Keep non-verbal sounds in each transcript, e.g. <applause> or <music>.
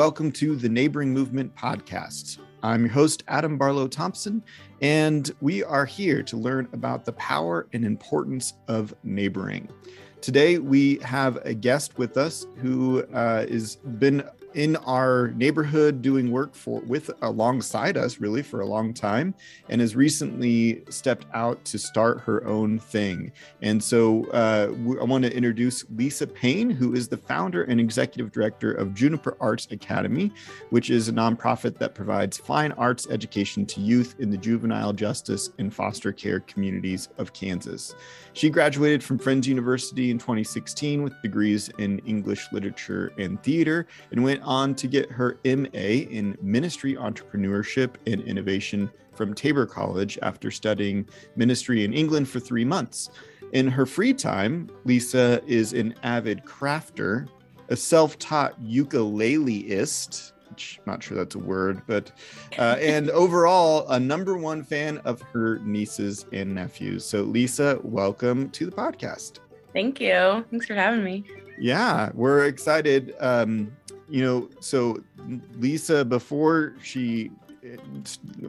welcome to the Neighboring Movement podcast. I'm your host, Adam Barlow Thompson, and we are here to learn about the power and importance of neighboring. Today, we have a guest with us who uh, has been in our neighborhood doing work for with alongside us really for a long time and has recently stepped out to start her own thing. And so uh, i want to introduce lisa paine who is the founder and executive director of juniper arts academy which is a nonprofit that provides fine arts education to youth in the juvenile justice and foster care communities of kansas. She graduated from friends university in 2016 with degrees in english literature and theater and went went on to get her MA in Ministry Entrepreneurship and Innovation from Tabor College after studying ministry in England for three months. In her free time, Lisa is an avid crafter, a self taught ukuleleist, which I'm not sure that's a word, but, uh, and <laughs> overall, a number one fan of her nieces and nephews. So, Lisa, welcome to the podcast. Thank you. Thanks for having me. Yeah, we're excited. Um, you know, so Lisa, before she eh,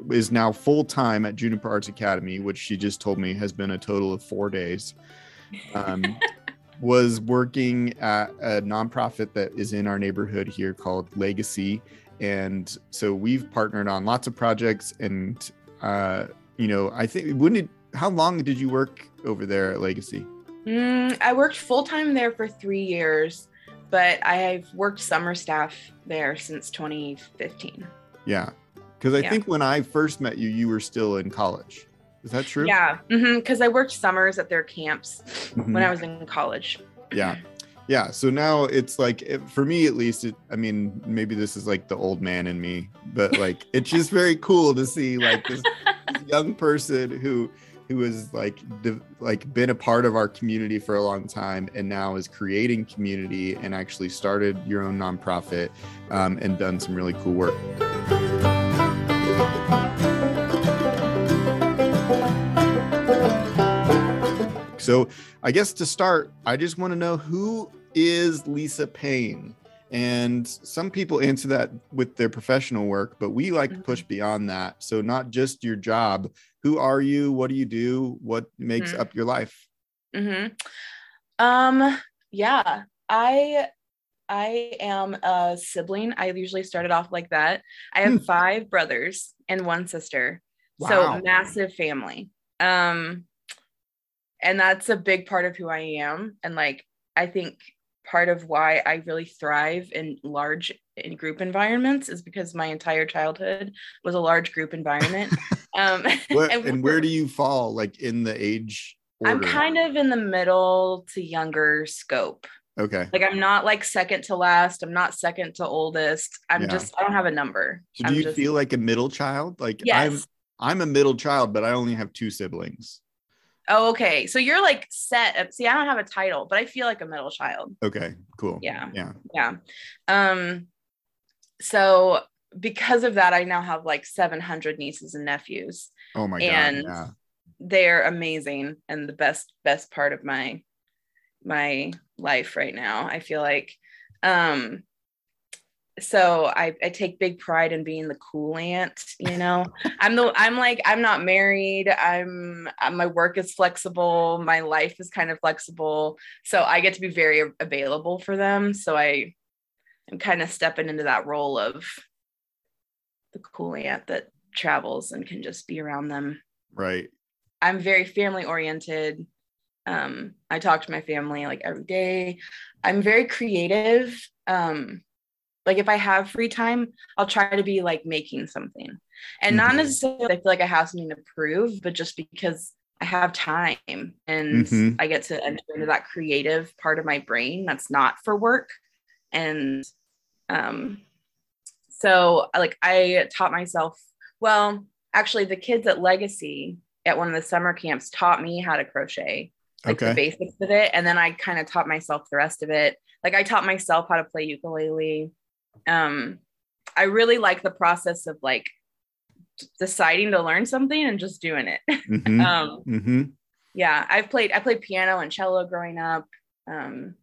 is now full time at Juniper Arts Academy, which she just told me has been a total of four days, um, <laughs> was working at a nonprofit that is in our neighborhood here called Legacy. And so we've partnered on lots of projects. And, uh, you know, I think, wouldn't it, how long did you work over there at Legacy? Mm, I worked full time there for three years but I've worked summer staff there since 2015. Yeah. Because I yeah. think when I first met you, you were still in college. Is that true? Yeah. Because mm-hmm. I worked summers at their camps mm-hmm. when I was in college. Yeah. Yeah. So now it's like, it, for me at least, it, I mean, maybe this is like the old man in me, but like, it's just very cool to see like this, this <laughs> young person who, who has like like been a part of our community for a long time and now is creating community and actually started your own nonprofit um, and done some really cool work. So, I guess to start, I just want to know who is Lisa Paine? And some people answer that with their professional work, but we like to push mm-hmm. beyond that. So, not just your job, who are you? What do you do? What makes mm-hmm. up your life? Mm-hmm. Um, yeah, I I am a sibling. I usually started off like that. I have hmm. five brothers and one sister. Wow. So massive family. Um and that's a big part of who I am and like I think part of why I really thrive in large in group environments is because my entire childhood was a large group environment. <laughs> um, <laughs> what, and, and, where do you fall, like in the age? Order? I'm kind of in the middle to younger scope. Okay. Like I'm not like second to last. I'm not second to oldest. I'm yeah. just I don't have a number. So do I'm you just, feel like a middle child? Like yes. I'm I'm a middle child, but I only have two siblings. Oh, okay. So you're like set. See, I don't have a title, but I feel like a middle child. Okay, cool. Yeah. Yeah. Yeah. Um, so because of that, I now have like 700 nieces and nephews. Oh my and god. Yeah. They're amazing and the best best part of my my life right now. I feel like um so I, I take big pride in being the cool aunt you know <laughs> i'm the i'm like i'm not married i'm uh, my work is flexible my life is kind of flexible so i get to be very available for them so I, i am kind of stepping into that role of the cool aunt that travels and can just be around them right i'm very family oriented um i talk to my family like every day i'm very creative um like if I have free time, I'll try to be like making something. And mm-hmm. not necessarily I feel like I have something to prove, but just because I have time and mm-hmm. I get to enter into that creative part of my brain that's not for work. And um so like I taught myself, well, actually the kids at Legacy at one of the summer camps taught me how to crochet, like okay. the basics of it. And then I kind of taught myself the rest of it. Like I taught myself how to play ukulele um i really like the process of like deciding to learn something and just doing it mm-hmm. <laughs> um mm-hmm. yeah i've played i played piano and cello growing up um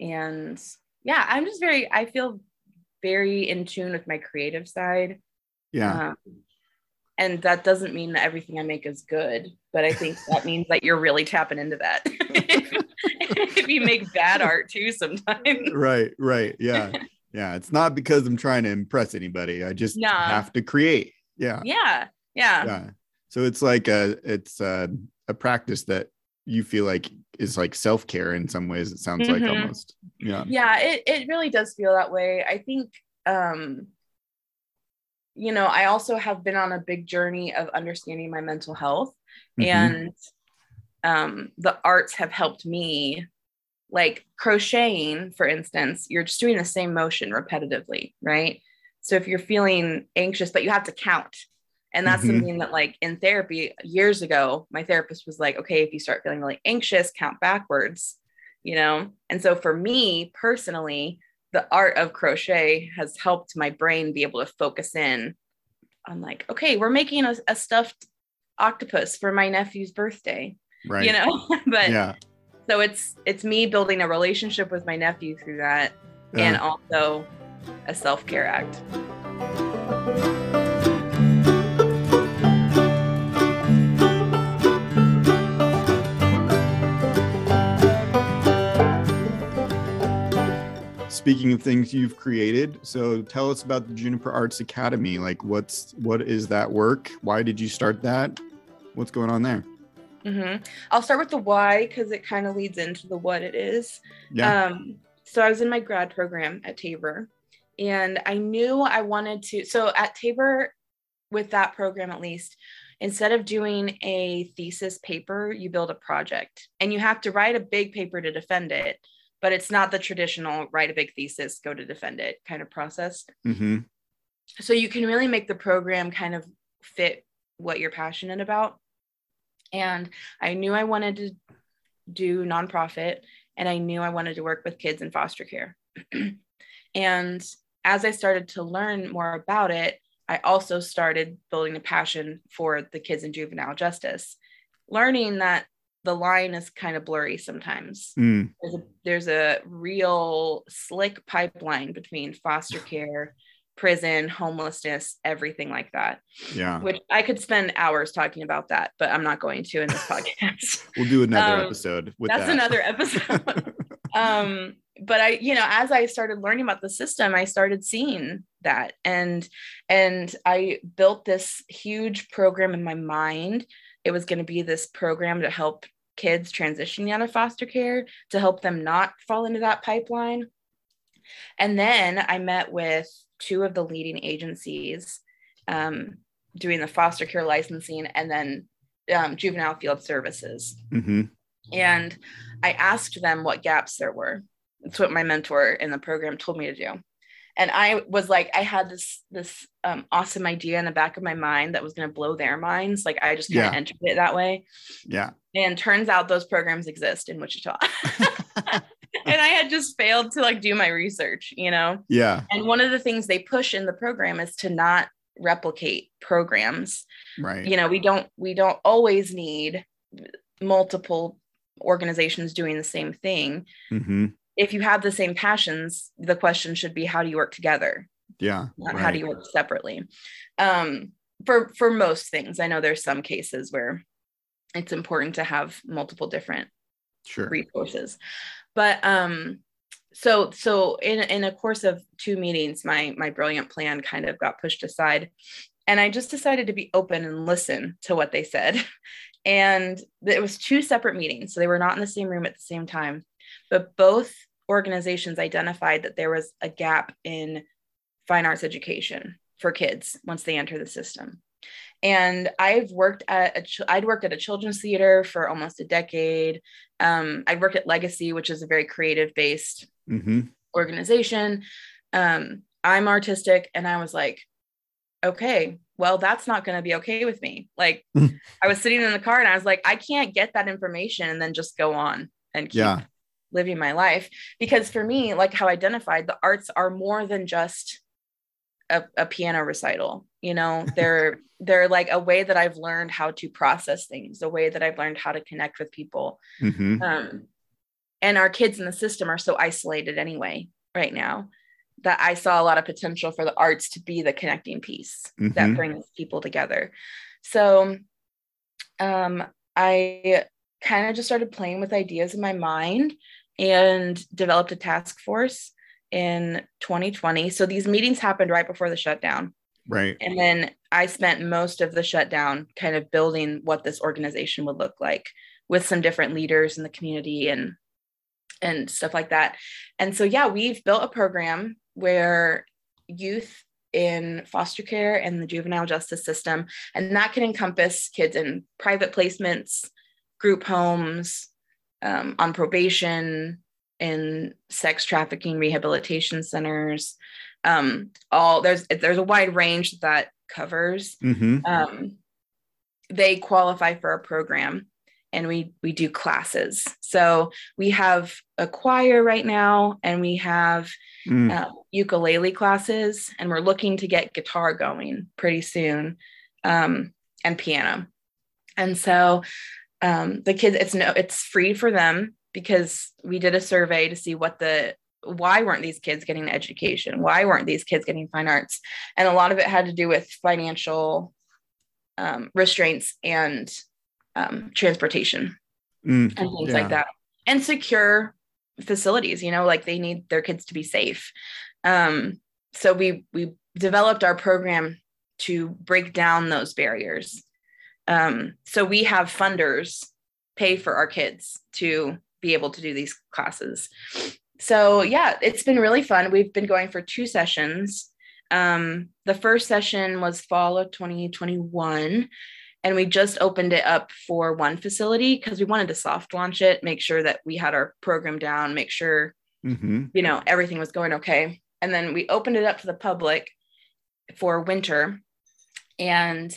and yeah i'm just very i feel very in tune with my creative side. Yeah. Um, and that doesn't mean that everything I make is good, but I think that <laughs> means that you're really tapping into that. <laughs> if you make bad art too sometimes. Right, right. Yeah. <laughs> Yeah. It's not because I'm trying to impress anybody. I just Nah. have to create. Yeah. Yeah. Yeah. Yeah. So it's like a it's a, a practice that you feel like is like self-care in some ways, it sounds like Mhm. almost. Yeah. yeah it, it really does feel that way i think um you know i also have been on a big journey of understanding my mental health Mhm. and um the arts have helped me like crocheting for instance you're just doing the same motion repetitively right so if you're feeling anxious but you have to count and that's Mhm. something that like in therapy years ago my therapist was like okay if you start feeling really anxious count backwards you know and so for me personally the art of crochet has helped my brain be able to focus in on like okay we're making a, a stuffed octopus for my nephew's birthday right. you know <laughs> but yeah. so it's it's me building a relationship with my nephew through that and also a self-care act Speaking of things you've created, so tell us about the Juniper Arts Academy. Like what's what is that work? Why did you start that? What's going on there? Mm-hmm. i'll start with the why because it kind of leads into the what it is Yeah. Um, so I was in my grad program at Tabor, and I knew I wanted to. So at Tabor, with that program at least, instead of doing a thesis paper, you build a project, and you have to write a big paper to defend it. But it's not the traditional write a big thesis, go to defend it kind of process. hmm So you can really make the program kind of fit what you're passionate about. And I knew I wanted to do nonprofit and I knew I wanted to work with kids in foster care. <clears throat> and as I started to learn more about it, I also started building a passion for the kids in juvenile justice, learning that the line is kind of blurry sometimes. Mm. There's a, there's a real slick pipeline between foster <sighs> care, prison, homelessness, everything like that, Yeah. which I could spend hours talking about that, but I'm not going to in this podcast. <laughs> We'll do another Um, episode with That's that. another episode. <laughs> um but i you know as i started learning about the system i started seeing that and and i built this huge program in my mind it was going to be this program to help kids transitioning out of foster care to help them not fall into that pipeline and then i met with two of the leading agencies um, doing the foster care licensing and then um, juvenile field services hmm and I asked them what gaps there were. That's what my mentor in the program told me to do. And I was like, I had this this um, awesome idea in the back of my mind that was going to blow their minds. Like I just kind of Yeah. entered it that way. Yeah. And turns out those programs exist in Wichita. <laughs> <laughs> and I had just failed to like do my research, you know. Yeah. And one of the things they push in the program is to not replicate programs Right. you know we don't we don't always need multiple organizations doing the same thing hmm if you have the same passions the question should be how do you work together Yeah. not right. how do you work separately um for for most things i know there's some cases where it's important to have multiple different Sure. resources but um so so in in a course of two meetings my my brilliant plan kind of got pushed aside and i just decided to be open and listen to what they said <laughs> and it was two separate meetings so they were not in the same room at the same time but both organizations identified that there was a gap in fine arts education for kids once they enter the system and I've worked at a I'd worked at a children's theater for almost a decade. Um, I worked at Legacy, which is a very creative based hmm organization. Um, I'm artistic, and I was like, okay, well, that's not going to be okay with me. Like, <laughs> I was sitting in the car, and I was like, I can't get that information and then just go on and keep Yeah. Living my life because for me, like how I identified, the arts are more than just a, a piano recital. You know, <laughs> they're they're like a way that I've learned how to process things, a way that I've learned how to connect with people. hmm Um, and our kids in the system are so isolated anyway right now that I saw a lot of potential for the arts to be the connecting piece mm-hmm. that brings people together. So um, I kind of just started playing with ideas in my mind and developed a task force in 2020. So these meetings happened right before the shutdown. Right. And then I spent most of the shutdown kind of building what this organization would look like with some different leaders in the community and and stuff like that. And so yeah, we've built a program where youth in foster care and the juvenile justice system and that can encompass kids in private placements, group homes, um, on probation, in sex trafficking rehabilitation centers, um, all there's there's a wide range that covers. Mm-hmm. Um, they qualify for a program, and we we do classes. So we have a choir right now, and we have mm. uh, ukulele classes, and we're looking to get guitar going pretty soon, um, and piano. And so um, the kids, it's no, it's free for them because we did a survey to see what the why weren't these kids getting education? Why weren't these kids getting fine arts? And a lot of it had to do with financial um, restraints and um, transportation mm, and things yeah. like that, and secure facilities. You know, like they need their kids to be safe. Um, so we we developed our program to break down those barriers. Um, so we have funders pay for our kids to be able to do these classes so yeah, it's been really fun. We've been going for two sessions. Um, the first session was fall of 2021, and we just opened it up for one facility because we wanted to soft launch it, make sure that we had our program down, make sure mm-hmm. you know everything was going okay. And then we opened it up to the public for winter, and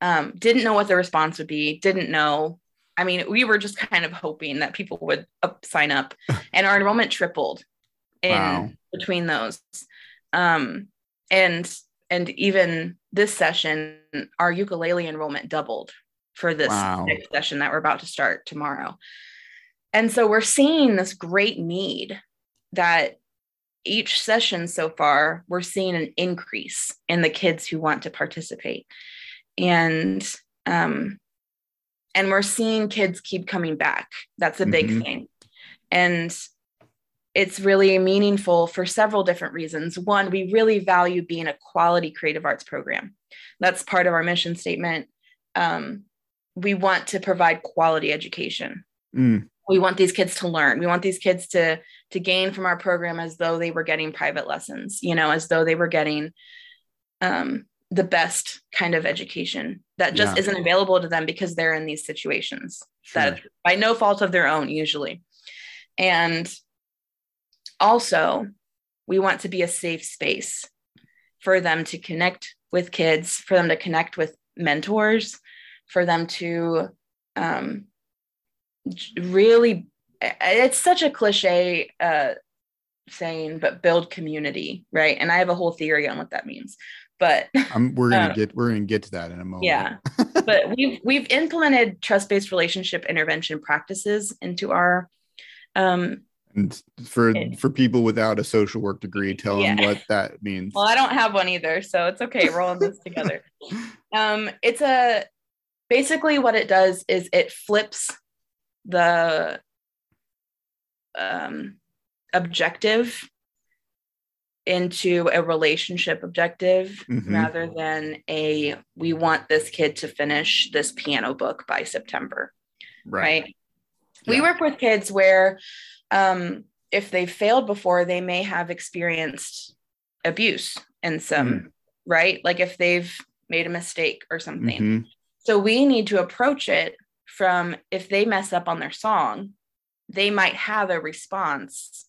um, didn't know what the response would be. Didn't know I mean, we were just kind of hoping that people would up, sign up, <laughs> and our enrollment tripled in wow. between those. Um, and and even this session, our ukulele enrollment doubled for this wow. next session that we're about to start tomorrow. And so we're seeing this great need that each session so far, we're seeing an increase in the kids who want to participate. And um, and we're seeing kids keep coming back. That's a big mm-hmm. thing. And it's really meaningful for several different reasons. One we really value being a quality creative arts program. That's part of our mission statement. Um, we want to provide quality education. Mm. we want these kids to learn. We want these kids to to gain from our program as though they were getting private lessons you know as though they were getting um, the best kind of education that just yeah. isn't available to them because they're in these situations sure. that by no fault of their own usually and also we want to be a safe space for them to connect with kids for them to connect with mentors for them to um, really it's such a cliche uh, saying but build community right and i have a whole theory on what that means but um, we're gonna um, get we're gonna get to that in a moment. Yeah, <laughs> but we've we've implemented trust based relationship intervention practices into our. Um, and for it, for people without a social work degree, tell yeah. them what that means. Well, I don't have one either, so it's okay. We're all in this together. <laughs> Um, it's a basically what it does is it flips the um, objective into a relationship objective mm-hmm. rather than a we want this kid to finish this piano book by September. Right. right? Yeah. We work with kids where um, if they've failed before, they may have experienced abuse in some, mm. right? Like if they've made a mistake or something. Mm-hmm. So we need to approach it from if they mess up on their song, they might have a response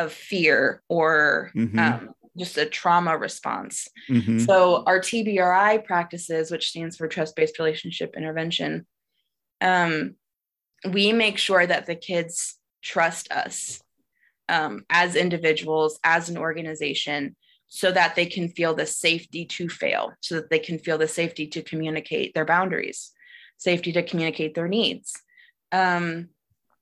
of fear or mm-hmm. um, just a trauma response. Mm-hmm. So our TBRI practices, which stands for trust-based relationship intervention, um, we make sure that the kids trust us um, as individuals, as an organization, so that they can feel the safety to fail, so that they can feel the safety to communicate their boundaries, safety to communicate their needs. Um,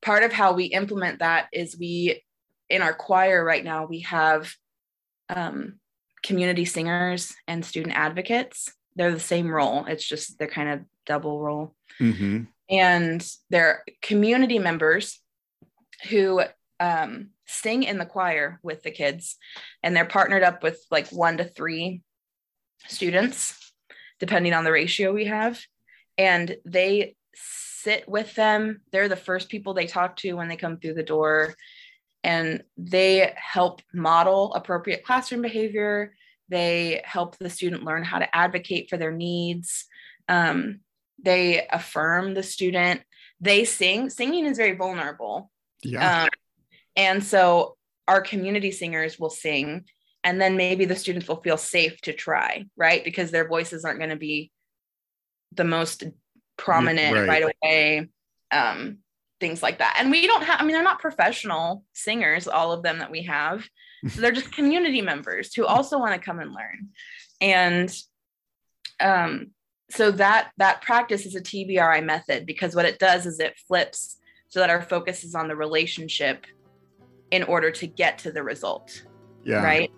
part of how we implement that is we in our choir right now, we have um, community singers and student advocates. They're the same role. It's just they're kind of double role. Mm-hmm. And they're community members who um, sing in the choir with the kids, and they're partnered up with like one to three students, depending on the ratio we have. And they sit with them. They're the first people they talk to when they come through the door. And they help model appropriate classroom behavior. They help the student learn how to advocate for their needs. Um, they affirm the student. They sing. Singing is very vulnerable. Yeah. Um, and so our community singers will sing, and then maybe the students will feel safe to try, right? Because their voices aren't going to be the most prominent Right. right, away. Um, things like that. And we don't have, I mean, they're not professional singers, all of them that we have. So <laughs> they're just community members who also want to come and learn. And um, so that that practice is a TBRI method because what it does is it flips so that our focus is on the relationship in order to get to the result, yeah. right?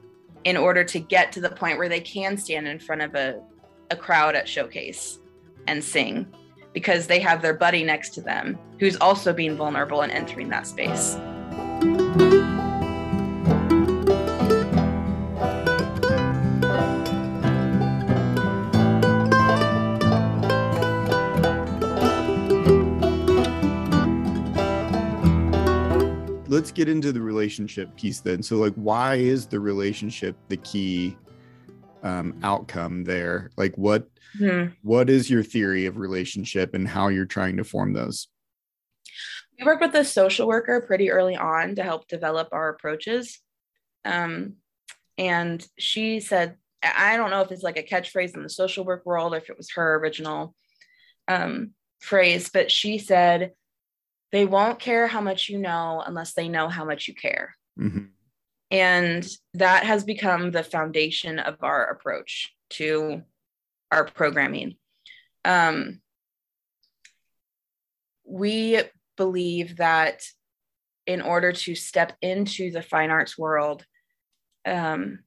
In order to get to the point where they can stand in front of a, a crowd at showcase and sing because they have their buddy next to them who's also being vulnerable and entering that space. Let's get into the relationship piece then. So, like, why is the relationship the key um, outcome there? Like, what Hmm. what is your theory of relationship and how you're trying to form those? We work with a social worker pretty early on to help develop our approaches. Um, and she said, I don't know if it's like a catchphrase in the social work world or if it was her original um, phrase, but she said, they won't care how much you know unless they know how much you care. Mhm. And that has become the foundation of our approach to our programming. Um, we believe that in order to step into the fine arts world, um,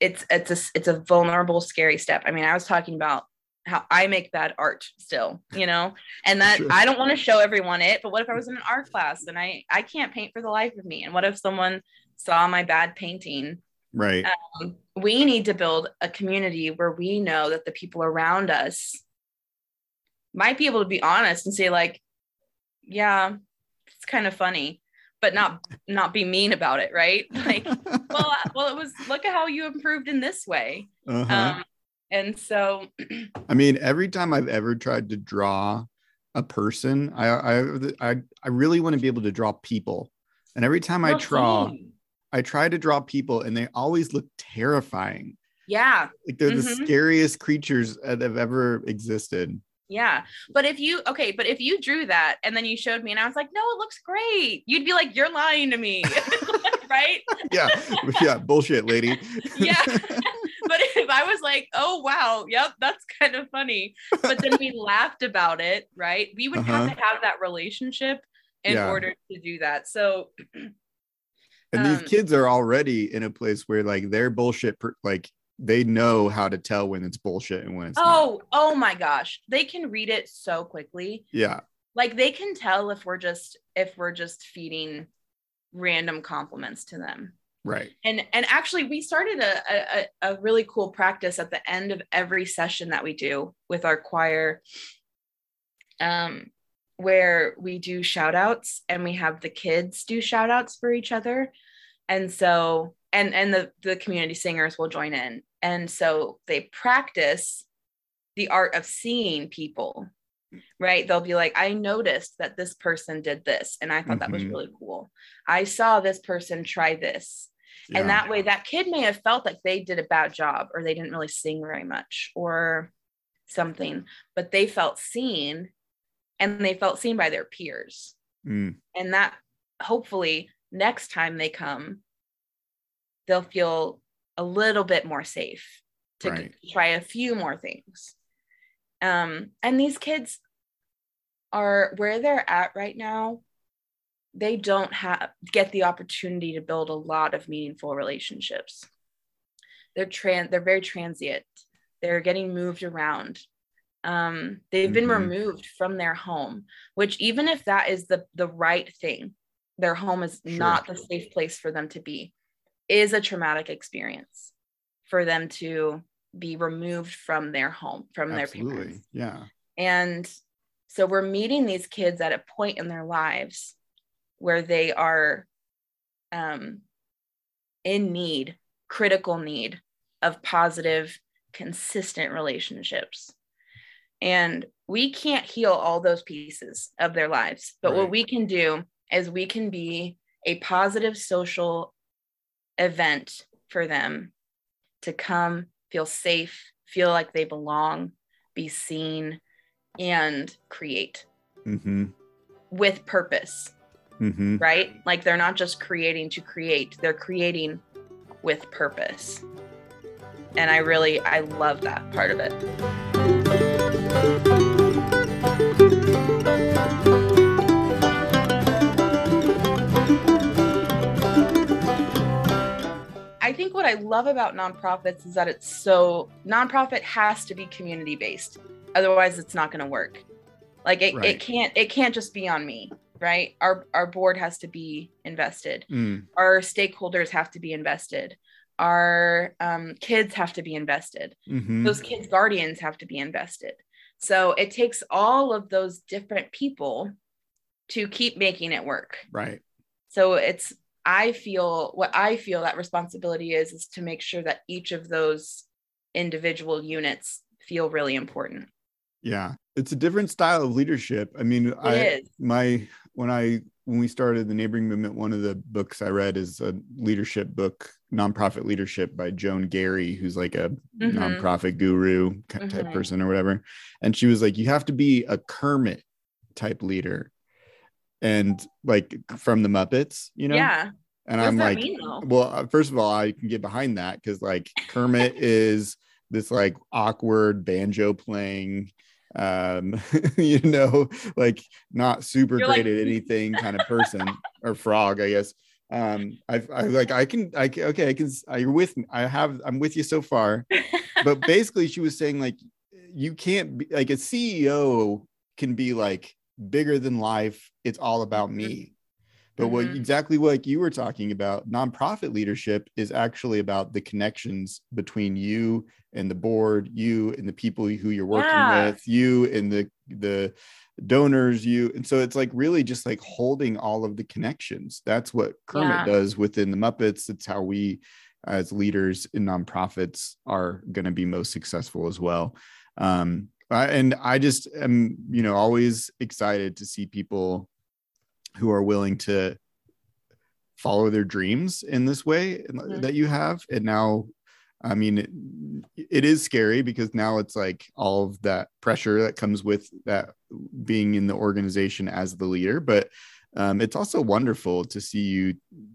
it's it's a it's a vulnerable, scary step. I mean, I was talking about how I make bad art still, you know, and that Sure. I don't want to show everyone it. But what if I was in an art class and I I can't paint for the life of me? And what if someone saw my bad painting Right. um, we need to build a community where we know that the people around us might be able to be honest and say like yeah it's kind of funny but not not be mean about it right <laughs> like well uh, well it was look at how you improved in this way Uh-huh. um and so <clears throat> I mean, every time I've ever tried to draw a person, I I I, I really want to be able to draw people. And every time I well, draw, same. I try to draw people and they always look terrifying. yeah Like they're the Mhm. scariest creatures that have ever existed. yeah but if you okay but if you drew that and then you showed me and i was like no it looks great you'd be like you're lying to me <laughs> right Yeah. <laughs> Yeah. Bullshit, lady. Yeah. <laughs> but if I was like, oh wow, yep, that's kind of funny, but then we laughed about it, right? We would have Uh-huh. to have that relationship in Yeah. order to do that. So <clears throat> and these Um, kids are already in a place where like they're bullshit per- like they know how to tell when it's bullshit and when it's not. oh, oh my gosh, they can read it so quickly. yeah Like they can tell if we're just if we're just feeding random compliments to them. right and and actually we started a, a a really cool practice at the end of every session that we do with our choir um where we do shout outs and we have the kids do shout outs for each other. And so and and the the community singers will join in. And so they practice the art of seeing people right? They'll be like i noticed that this person did this and i thought that was Mhm. really cool. I saw this person try this. And that way that kid may have felt like they did a bad job or they didn't really sing very much or something but they felt seen and they felt seen by their peers. Mm, and that hopefully next time they come they'll feel a little bit more safe to Right. try a few more things. Um and these kids are where they're at right now. They don't have get the opportunity to build a lot of meaningful relationships. They're trans they're very transient. They're getting moved around um, they've mm-hmm. been removed from their home which even if that is the the right thing their home is sure. not the safe place for them to be is a traumatic experience for them to be removed from their home from Absolutely. their parents yeah and so we're meeting these kids at a point in their lives where they are um, in need critical need of positive consistent relationships and we can't heal all those pieces of their lives but right. what we can do is we can be a positive social event for them to come feel safe feel like they belong be seen and create mm-hmm. with purpose mm-hmm. right like they're not just creating to create they're creating with purpose and i really i love that part of it I think what I love about nonprofits is that it's so nonprofit has to be community based. Otherwise it's not going to work. Like it, right. it can't it can't just be on me, right? Our our board has to be invested. Mm. Our stakeholders have to be invested our um, kids have to be invested mm-hmm. those kids guardians have to be invested so it takes all of those different people to keep making it work right so it's i feel what i feel that responsibility is is to make sure that each of those individual units feel really important yeah it's a different style of leadership i mean it i is. my when i when we started the neighboring movement, one of the books I read is a leadership book, nonprofit leadership by Joan Garry, who's like a mm-hmm. nonprofit guru type mm-hmm. person or whatever. And she was like, you have to be a Kermit type leader. And like from the Muppets, you know? Yeah. And what I'm like, mean, well, uh, first of all, I can get behind that because like Kermit <laughs> is this like awkward banjo playing um <laughs> you know like not super You're great like- at anything kind of person <laughs> or frog i guess um i i like i can i okay i can you're with me i have i'm with you so far but basically she was saying like you can't be like a ceo can be like bigger than life it's all about me mm-hmm. but mm-hmm. what exactly what you were talking about nonprofit leadership is actually about the connections between you and the board, you and the people who you're working yeah. with, you and the the donors, you. And so it's like really just like holding all of the connections. That's what Kermit yeah. does within the Muppets. It's how we as leaders in nonprofits are going to be most successful as well. Um, and I just am, you know, always excited to see people who are willing to follow their dreams in this way mm-hmm. that you have and now I mean, it, it is scary because now it's like all of that pressure that comes with that being in the organization as the leader. But um, it's also wonderful to see you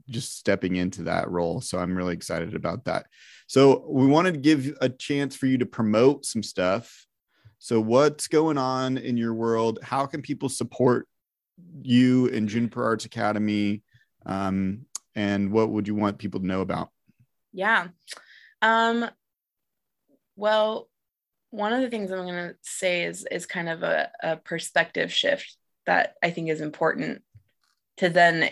just stepping into that role. So I'm really excited about that. So we wanted to give a chance for you to promote some stuff. So what's going on in your world? How can people support you in Juniper Arts Academy? Um, and what would you want people to know about? Yeah. Um, well, one of the things I'm going to say is is kind of a, a perspective shift that I think is important to then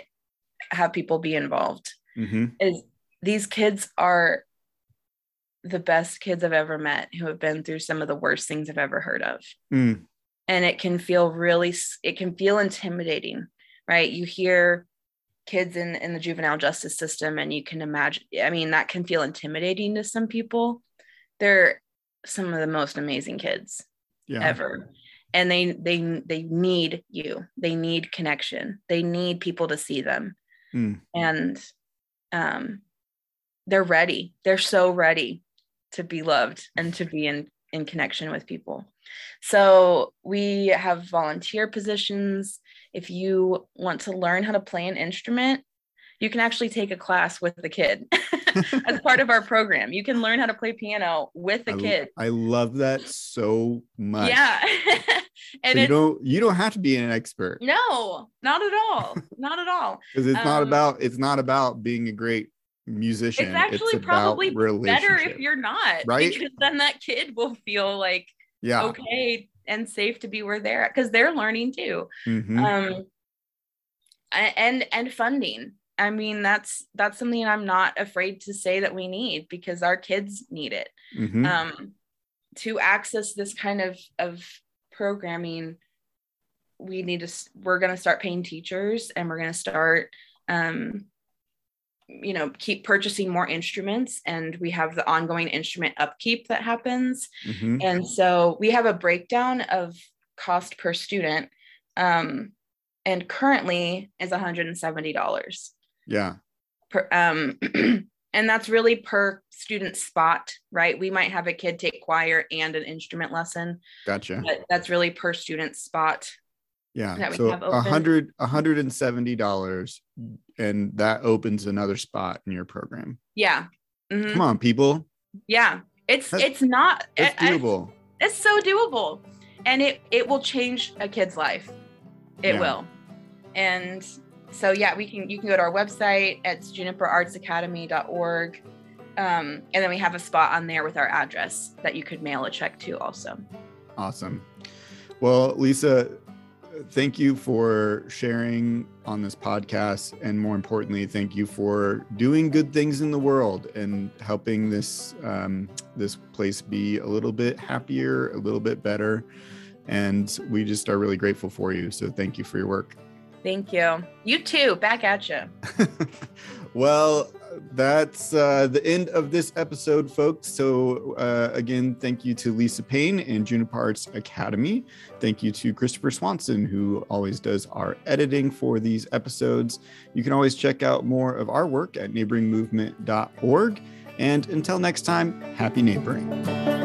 have people be involved. Mm-hmm. Is these kids are the best kids I've ever met who have been through some of the worst things I've ever heard of. Mm. And it can feel really, it can feel intimidating, right? You hear kids in in the juvenile justice system and you can imagine i mean that can feel intimidating to some people they're some of the most amazing kids yeah. ever and they they they need you they need connection they need people to see them mm. and um they're ready they're so ready to be loved and to be in in connection with people so we have volunteer positions if you want to learn how to play an instrument, you can actually take a class with the kid <laughs> as part of our program. You can learn how to play piano with the I, kid. I love that so much. Yeah. <laughs> and so you don't you don't have to be an expert. No, not at all. not at all. <laughs> Because it's um, not about it's not about being a great musician. It's actually it's probably better if you're not, right? Because then that kid will feel like yeah okay and safe to be where they're at because they're learning too. Mm-hmm. Um, and and funding. I mean, that's that's something I'm not afraid to say that we need because our kids need it. Mm-hmm. Um, to access this kind of of programming, we need to. We're going to start paying teachers, and we're going to start um, you know keep purchasing more instruments and we have the ongoing instrument upkeep that happens. Mm-hmm. and so we have a breakdown of cost per student um, and currently is $170 yeah. Per, um, <clears throat> and that's really per student spot right? We might have a kid take choir and an instrument lesson gotcha. but that's really per student spot yeah so a hundred a hundred and seventy dollars and that opens another spot in your program. Yeah mm-hmm. come on people. Yeah it's that's, it's not it's doable. it's so doable and it it will change a kid's life. It yeah. will. And so yeah we can you can go to our website at juniperartsacademy.org um, and then we have a spot on there with our address that you could mail a check to also. Awesome. Well lisa thank you for sharing on this podcast. And more importantly, thank you for doing good things in the world and helping this, um, this place be a little bit happier, a little bit better. And we just are really grateful for you. So thank you for your work. Thank you. You too. Back at you. <laughs> well, that's uh, the end of this episode, folks. So, uh, again, thank you to Lisa Paine and Juniper Arts Academy. Thank you to Christopher Swanson, who always does our editing for these episodes. You can always check out more of our work at neighboringmovement.org. And until next time, happy neighboring.